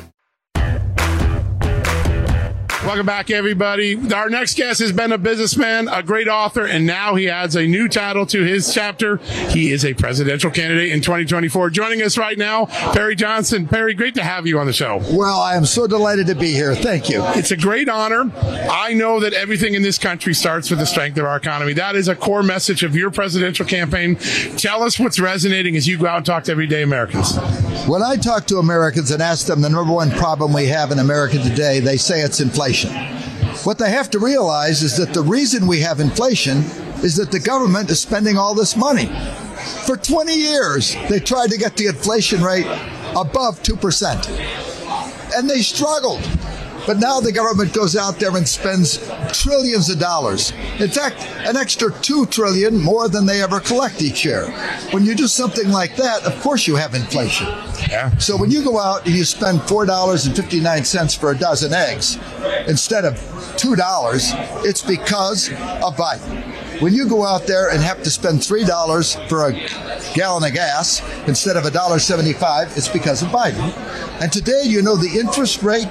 Speaker 9: Welcome back, everybody. Our next guest has been a businessman, a great author, and now he adds a new title to his chapter. He is a presidential candidate in 2024. Joining us right now, Perry Johnson. Perry, great to have you on the show.
Speaker 10: Well, I am so delighted to be here. Thank you.
Speaker 9: It's a great honor. I know that everything in this country starts with the strength of our economy. That is a core message of your presidential campaign. Tell us what's resonating as you go out and talk to everyday Americans.
Speaker 10: When I talk to Americans and ask them the number one problem we have in America today, they say it's inflation. What they have to realize is that the reason we have inflation is that the government is spending all this money. For 20 years, they tried to get the inflation rate above 2%. And they struggled. But now the government goes out there and spends trillions of dollars. In fact, an extra 2 trillion more than they ever collect each year. When you do something like that, of course you have inflation.
Speaker 9: Yeah.
Speaker 10: So when you go out and you spend $4.59 for a dozen eggs instead of $2, it's because of Biden. When you go out there and have to spend $3 for a gallon of gas instead of $1.75, it's because of Biden. And today, you know, the interest rate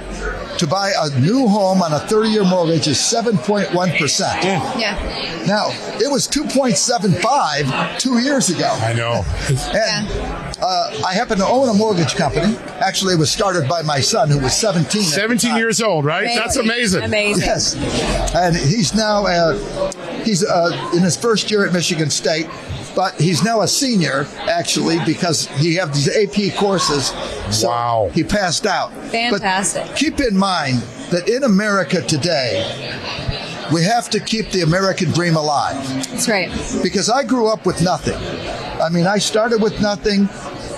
Speaker 10: to buy a new home on a 30 year mortgage is 7.1%.
Speaker 11: Yeah.
Speaker 10: Now, it was 2.75 two years ago.
Speaker 9: I know.
Speaker 10: And uh, I happen to own a mortgage company. Actually, it was started by my son, who was 17.
Speaker 9: 17 years old, right? That's amazing.
Speaker 11: Amazing.
Speaker 10: Yes, and he's now uh, he's uh, in his first year at Michigan State, but he's now a senior actually because he have these AP courses. So
Speaker 9: Wow.
Speaker 10: he passed out.
Speaker 11: Fantastic.
Speaker 10: But keep in mind that in America today, we have to keep the American dream alive
Speaker 11: That's right.
Speaker 10: because I grew up with nothing. I mean, I started with nothing.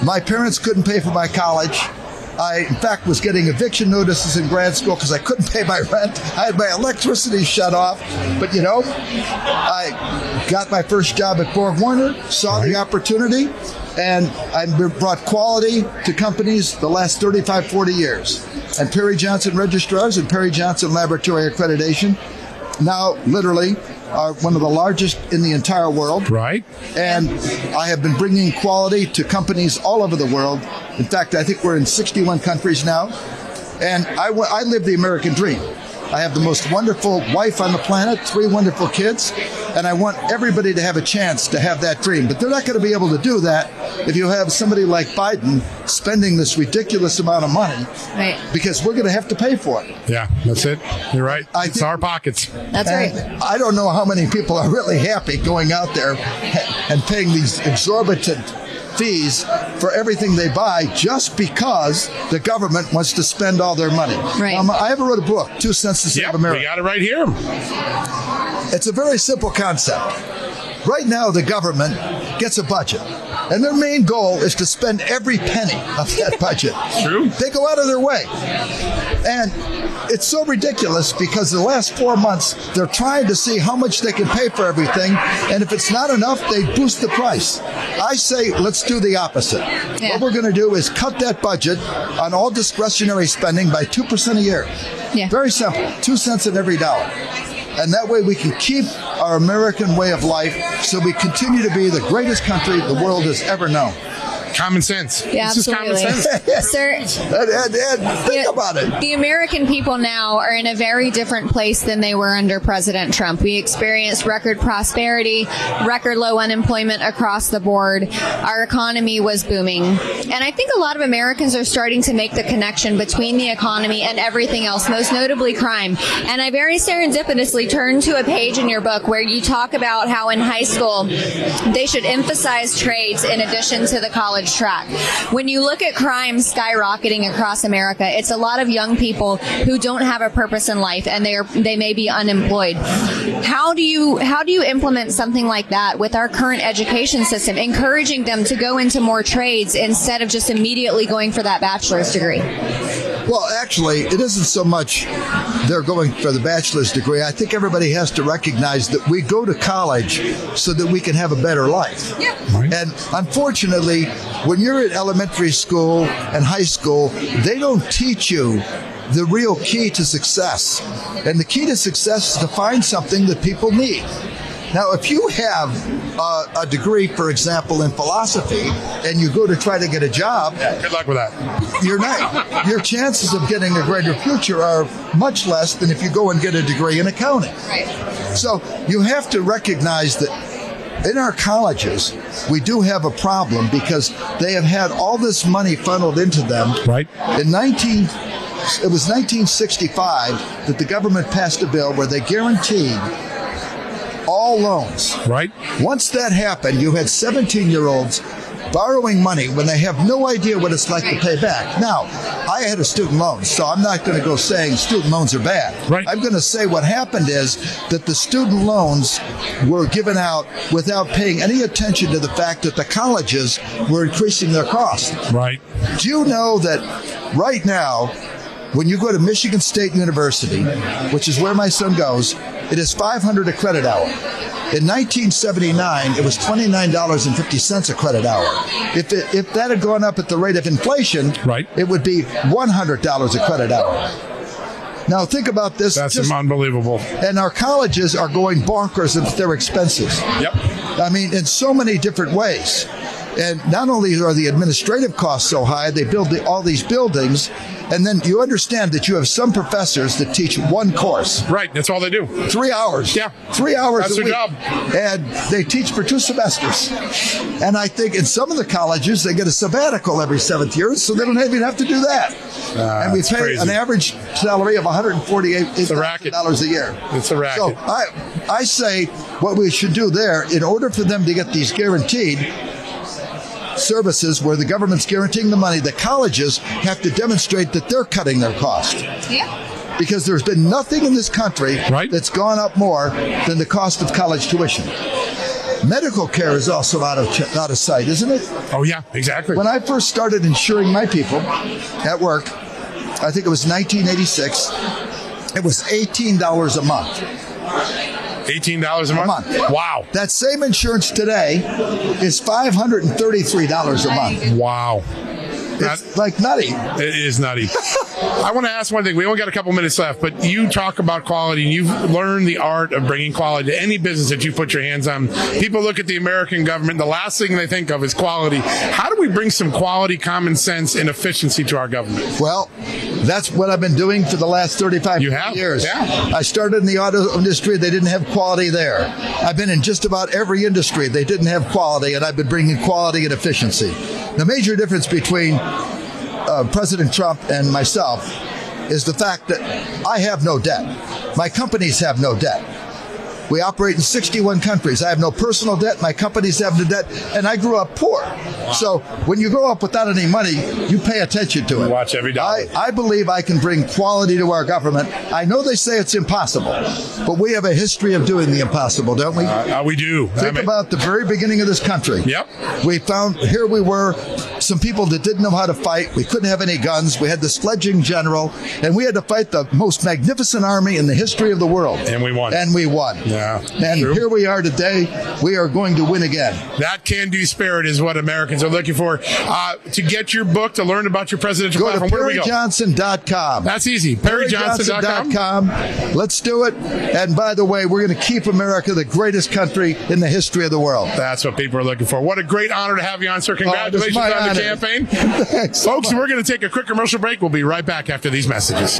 Speaker 10: My parents couldn't pay for my college. I, in fact, was getting eviction notices in grad school because I couldn't pay my rent. I had my electricity shut off. But, you know, I got my first job at Borg Warner, saw the opportunity, and I've brought quality to companies the last 35, 40 years. And Perry Johnson Registrars and Perry Johnson Laboratory Accreditation now literally are one of the largest in the entire world.
Speaker 9: Right?
Speaker 10: And I have been bringing quality to companies all over the world. In fact, I think we're in 61 countries now. And I, I live the American dream. I have the most wonderful wife on the planet, three wonderful kids, and I want everybody to have a chance to have that dream. But they're not going to be able to do that if you have somebody like Biden spending this ridiculous amount of money
Speaker 11: Right.
Speaker 10: because we're going to have to pay for it.
Speaker 9: Yeah, that's it. You're right.
Speaker 10: I
Speaker 9: it's
Speaker 10: think-
Speaker 9: our pockets.
Speaker 11: That's
Speaker 10: And
Speaker 11: right.
Speaker 10: I don't know how many people are really happy going out there and paying these exorbitant fees for everything they buy just because the government wants to spend all their money.
Speaker 11: Right.
Speaker 10: Um, I ever wrote a book, Two Cents to Save
Speaker 9: Yep,
Speaker 10: America.
Speaker 9: we got it right here.
Speaker 10: It's a very simple concept. Right now, the government gets a budget, and their main goal is to spend every penny of that budget.
Speaker 9: True.
Speaker 10: They go out of their way. And it's so ridiculous because the last four months, they're trying to see how much they can pay for everything. And if it's not enough, they boost the price. I say, let's do the opposite.
Speaker 11: Yeah.
Speaker 10: What we're going to do is cut that budget on all discretionary spending by 2% a year.
Speaker 11: Yeah.
Speaker 10: Very simple. Two cents in every dollar. And that way we can keep our American way of life so we continue to be the greatest country the world has ever known.
Speaker 9: Common sense.
Speaker 11: Yeah,
Speaker 9: it's just common
Speaker 11: absolutely.
Speaker 9: sense.
Speaker 11: Sir,
Speaker 10: And, and, and think
Speaker 11: Yeah.
Speaker 10: about it.
Speaker 11: The American people now are in a very different place than they were under President Trump. We experienced record prosperity, record low unemployment across the board. Our economy was booming. And I think a lot of Americans are starting to make the connection between the economy and everything else, most notably crime. And I very serendipitously turned to a page in your book where you talk about how in high school they should emphasize trades in addition to the college track. When you look at crime skyrocketing across America, it's a lot of young people who don't have a purpose in life and they are they may be unemployed. How do you how do you implement something like that with our current education system, encouraging them to go into more trades instead of just immediately going for that bachelor's degree?
Speaker 10: Well, actually, it isn't so much they're going for the bachelor's degree. I think everybody has to recognize that we go to college so that we can have a better life.
Speaker 7: Yeah.
Speaker 10: And unfortunately, when you're in elementary school and high school, they don't teach you the real key to success. And the key to success is to find something that people need. Now, if you have a, a degree, for example, in philosophy, and you go to try to get a job,
Speaker 1: Good luck with that.
Speaker 10: you're not. Your chances of getting a greater future are much less than if you go and get a degree in accounting.
Speaker 7: Right.
Speaker 10: So you have to recognize that in our colleges, we do have a problem because they have had all this money funneled into them.
Speaker 1: Right.
Speaker 10: In 19, it was 1965 that the government passed a bill where they guaranteed all loans.
Speaker 1: Right.
Speaker 10: Once that happened, you had 17 year olds borrowing money when they have no idea what it's like to pay back. Now, I had a student loan, so I'm not going to go saying student loans are bad.
Speaker 1: Right.
Speaker 10: I'm going to say what happened is that the student loans were given out without paying any attention to the fact that the colleges were increasing their cost.
Speaker 1: Right.
Speaker 10: Do you know that right now, when you go to Michigan State University, which is where my son goes, it is 500 a credit hour. In 1979, it was $29.50 a credit hour. If, it, if that had gone up at the rate of inflation,
Speaker 1: Right.
Speaker 10: it would be $100 a credit hour. Now think about this.
Speaker 1: That's
Speaker 10: just-
Speaker 1: unbelievable.
Speaker 10: and our colleges are going bonkers with their expenses.
Speaker 1: Yep.
Speaker 10: I mean, in so many different ways. And not only are the administrative costs so high, they build the, all these buildings, and then you understand that you have some professors that teach one course,
Speaker 1: Right. That's all they do.
Speaker 10: three hours.
Speaker 1: Yeah.
Speaker 10: three hours
Speaker 1: That's
Speaker 10: a
Speaker 1: their
Speaker 10: week,
Speaker 1: job.
Speaker 10: and they teach for two semesters. And I think in some of the colleges they get a sabbatical every seventh year, so they don't even have to do that. Ah, and we pay
Speaker 1: crazy.
Speaker 10: an average salary of
Speaker 1: 148
Speaker 10: dollars a year.
Speaker 1: It's a racket.
Speaker 10: So I, I say what we should do there, in order for them to get these guaranteed services where the government's guaranteeing the money, the colleges have to demonstrate that they're cutting their cost.
Speaker 7: Yeah.
Speaker 10: Because there's been nothing in this country
Speaker 1: Right.
Speaker 10: that's gone up more than the cost of college tuition. Medical care is also out of out of sight, isn't it?
Speaker 1: Oh yeah. Exactly.
Speaker 10: When I first started insuring my people at work, I think it was 1986. It was $18 a month.
Speaker 1: Eighteen dollars a month.
Speaker 10: month.
Speaker 1: Wow.
Speaker 10: That same insurance today is $533 a month.
Speaker 1: Wow.
Speaker 10: It's like nutty.
Speaker 1: It is nutty. I want to ask one thing. We only got a couple minutes left, but you talk about quality and you've learned the art of bringing quality to any business that you put your hands on. People look at the American government, the last thing they think of is quality. How do we bring some quality, common sense, and efficiency to our government?
Speaker 10: Well, that's what I've been doing for the last 35
Speaker 1: You have?
Speaker 10: years.
Speaker 1: Yeah.
Speaker 10: I started in the auto industry. They didn't have quality there. I've been in just about every industry. They didn't have quality, and I've been bringing quality and efficiency. The major difference between uh, President Trump and myself is the fact that I have no debt. My companies have no debt. We operate in 61 countries. I have no personal debt. My companies have no debt. And I grew up poor. So when you grow up without any money, you pay attention to it.
Speaker 1: Watch every dollar.
Speaker 10: I, I believe I can bring quality to our government. I know they say it's impossible, but we have a history of doing the impossible, don't we?
Speaker 1: Uh, we do. I
Speaker 10: Think
Speaker 1: mean-
Speaker 10: about the very beginning of this country.
Speaker 1: Yep.
Speaker 10: We found here we were, some people that didn't know how to fight. We couldn't have any guns. We had the sledging general, and we had to fight the most magnificent army in the history of the world.
Speaker 1: And we won.
Speaker 10: And we won.
Speaker 1: Yeah,
Speaker 10: And
Speaker 1: true.
Speaker 10: here we are today. We are going to win again.
Speaker 1: That can-do spirit is what Americans are looking for. Uh, to get your book, to learn about your presidential
Speaker 10: Go to
Speaker 1: platform, go?
Speaker 10: perryjohnson.com.
Speaker 1: That's easy. PerryJohnson.com.
Speaker 10: PerryJohnson.com. Let's do it. And by the way, we're going to keep America the greatest country in the history of the world.
Speaker 1: That's what people are looking for. What a great honor to have you on, sir.
Speaker 10: Oh,
Speaker 1: Congratulations
Speaker 10: my
Speaker 1: on the campaign.
Speaker 10: Thanks so
Speaker 1: Folks,
Speaker 10: much.
Speaker 1: we're going to take a quick commercial break. We'll be right back after these messages.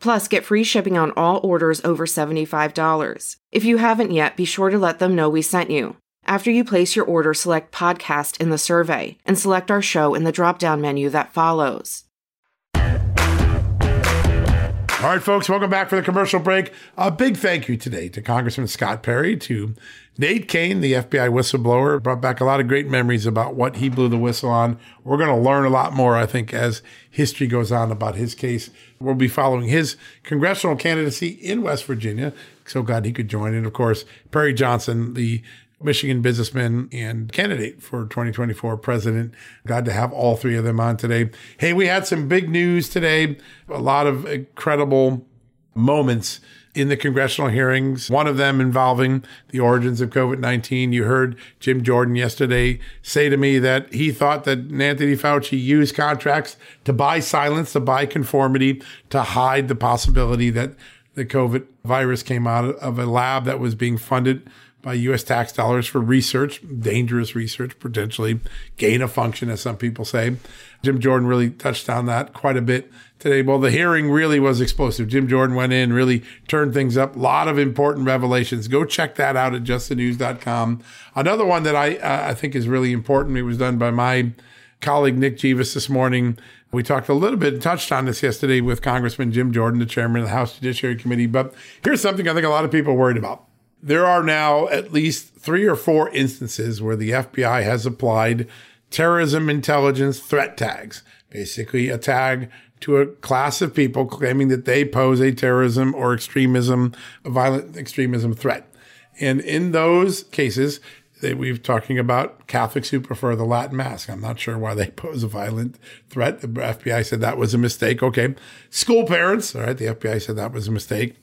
Speaker 12: Plus, get free shipping on all orders over $75. If you haven't yet, be sure to let them know we sent you. After you place your order, select podcast in the survey and select our show in the drop down menu that follows.
Speaker 1: All right, folks, welcome back for the commercial break. A big thank you today to Congressman Scott Perry, to Nate Cain, the FBI whistleblower, brought back a lot of great memories about what he blew the whistle on. We're going to learn a lot more, I think, as history goes on about his case. We'll be following his congressional candidacy in West Virginia. So glad he could join. And of course, Perry Johnson, the Michigan businessman and candidate for 2024 president. Glad to have all three of them on today. Hey, we had some big news today, a lot of incredible moments in the congressional hearings, one of them involving the origins of COVID 19. You heard Jim Jordan yesterday say to me that he thought that Anthony Fauci used contracts to buy silence, to buy conformity, to hide the possibility that the COVID virus came out of a lab that was being funded by U.S. tax dollars for research, dangerous research, potentially gain of function, as some people say. Jim Jordan really touched on that quite a bit today. Well, the hearing really was explosive. Jim Jordan went in, really turned things up. A lot of important revelations. Go check that out at justthenews.com. Another one that I, uh, I think is really important. It was done by my colleague Nick Jeeves this morning. We talked a little bit, touched on this yesterday with Congressman Jim Jordan, the chairman of the House Judiciary Committee. But here's something I think a lot of people are worried about there are now at least three or four instances where the FBI has applied terrorism intelligence threat tags, basically a tag to a class of people claiming that they pose a terrorism or extremism, a violent extremism threat. And in those cases, that we're talking about Catholics who prefer the Latin Mass. I'm not sure why they pose a violent threat. The FBI said that was a mistake. Okay. School parents, all right, the FBI said that was a mistake.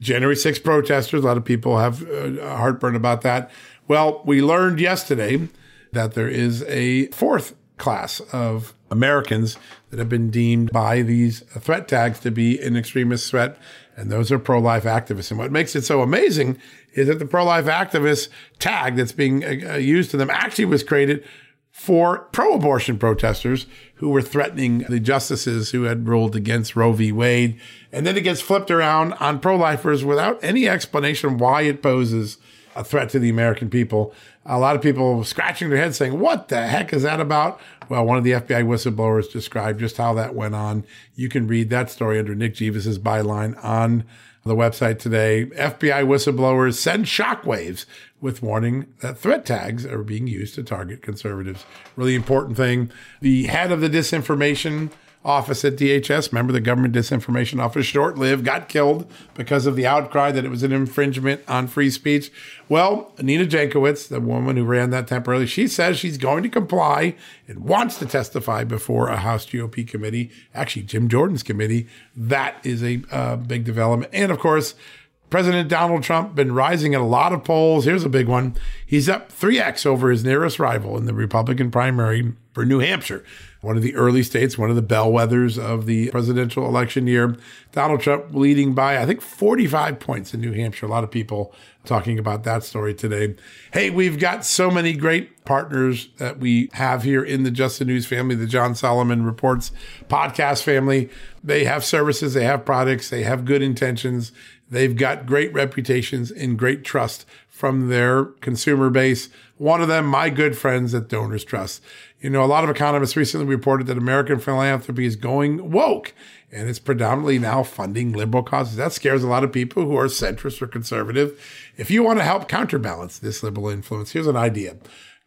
Speaker 1: January 6 protesters. A lot of people have uh, heartburn about that. Well, we learned yesterday that there is a fourth class of Americans that have been deemed by these threat tags to be an extremist threat, and those are pro life activists. And what makes it so amazing is that the pro life activist tag that's being uh, used to them actually was created for pro abortion protesters who were threatening the justices who had ruled against Roe v. Wade. And then it gets flipped around on pro lifers without any explanation why it poses a threat to the American people. A lot of people scratching their heads saying, What the heck is that about? Well, one of the FBI whistleblowers described just how that went on. You can read that story under Nick Jeeves's byline on the website today. FBI whistleblowers send shockwaves with warning that threat tags are being used to target conservatives. Really important thing. The head of the disinformation office at DHS, remember the government disinformation office, short lived, got killed because of the outcry that it was an infringement on free speech. Well, Nina Jankowicz, the woman who ran that temporarily, she says she's going to comply and wants to testify before a House GOP committee, actually Jim Jordan's committee. That is a uh, big development. And of course, President Donald Trump been rising in a lot of polls. Here's a big one. He's up 3x over his nearest rival in the Republican primary for New Hampshire, one of the early states, one of the bellwethers of the presidential election year. Donald Trump leading by, I think, 45 points in New Hampshire. A lot of people talking about that story today. Hey, we've got so many great partners that we have here in the Just the News family, the John Solomon Reports podcast family. They have services, they have products, they have good intentions. They've got great reputations and great trust from their consumer base. One of them, my good friends at Donors Trust. You know, a lot of economists recently reported that American philanthropy is going woke and it's predominantly now funding liberal causes. That scares a lot of people who are centrist or conservative. If you want to help counterbalance this liberal influence, here's an idea.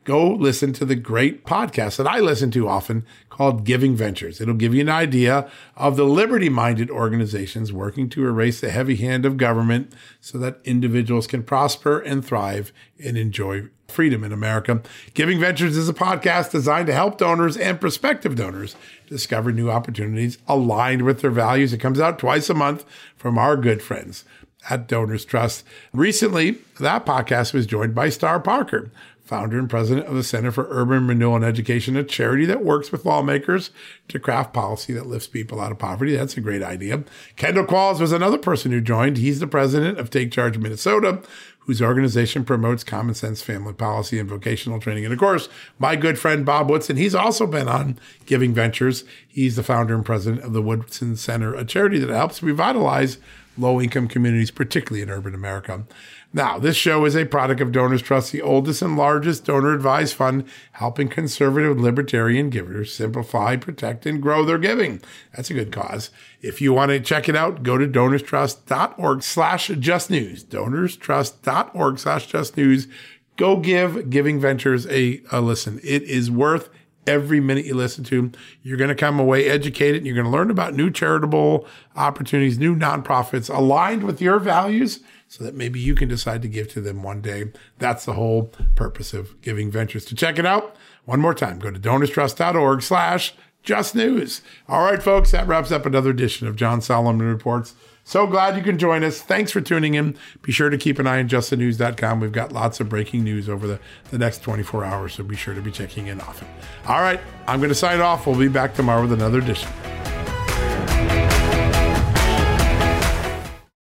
Speaker 1: Go listen to the great podcast that I listen to often called Giving Ventures. It'll give you an idea of the liberty minded organizations working to erase the heavy hand of government so that individuals can prosper and thrive and enjoy freedom in America. Giving Ventures is a podcast designed to help donors and prospective donors discover new opportunities aligned with their values. It comes out twice a month from our good friends at Donors Trust. Recently, that podcast was joined by Star Parker, founder and president of the Center for Urban Renewal and Education, a charity that works with lawmakers to craft policy that lifts people out of poverty. That's a great idea. Kendall Qualls was another person who joined. He's the president of Take Charge Minnesota, whose organization promotes common sense family policy and vocational training. And of course, my good friend Bob Woodson, he's also been on Giving Ventures. He's the founder and president of the Woodson Center, a charity that helps revitalize low income communities, particularly in urban America. Now, this show is a product of Donors Trust, the oldest and largest donor advised fund, helping conservative libertarian givers simplify, protect, and grow their giving. That's a good cause. If you want to check it out, go to donorstrust.org slash just news. Donorstrust.org slash just news. Go give Giving Ventures a, a listen. It is worth every minute you listen to. You're going to come away educated. You're going to learn about new charitable opportunities, new nonprofits aligned with your values so that maybe you can decide to give to them one day. That's the whole purpose of Giving Ventures. To check it out, one more time, go to donorstrust.org slash just news. All right, folks, that wraps up another edition of John Solomon Reports. So glad you can join us. Thanks for tuning in. Be sure to keep an eye on justthenews.com. We've got lots of breaking news over the, the next 24 hours, so be sure to be checking in often. All right, I'm going to sign off. We'll be back tomorrow with another edition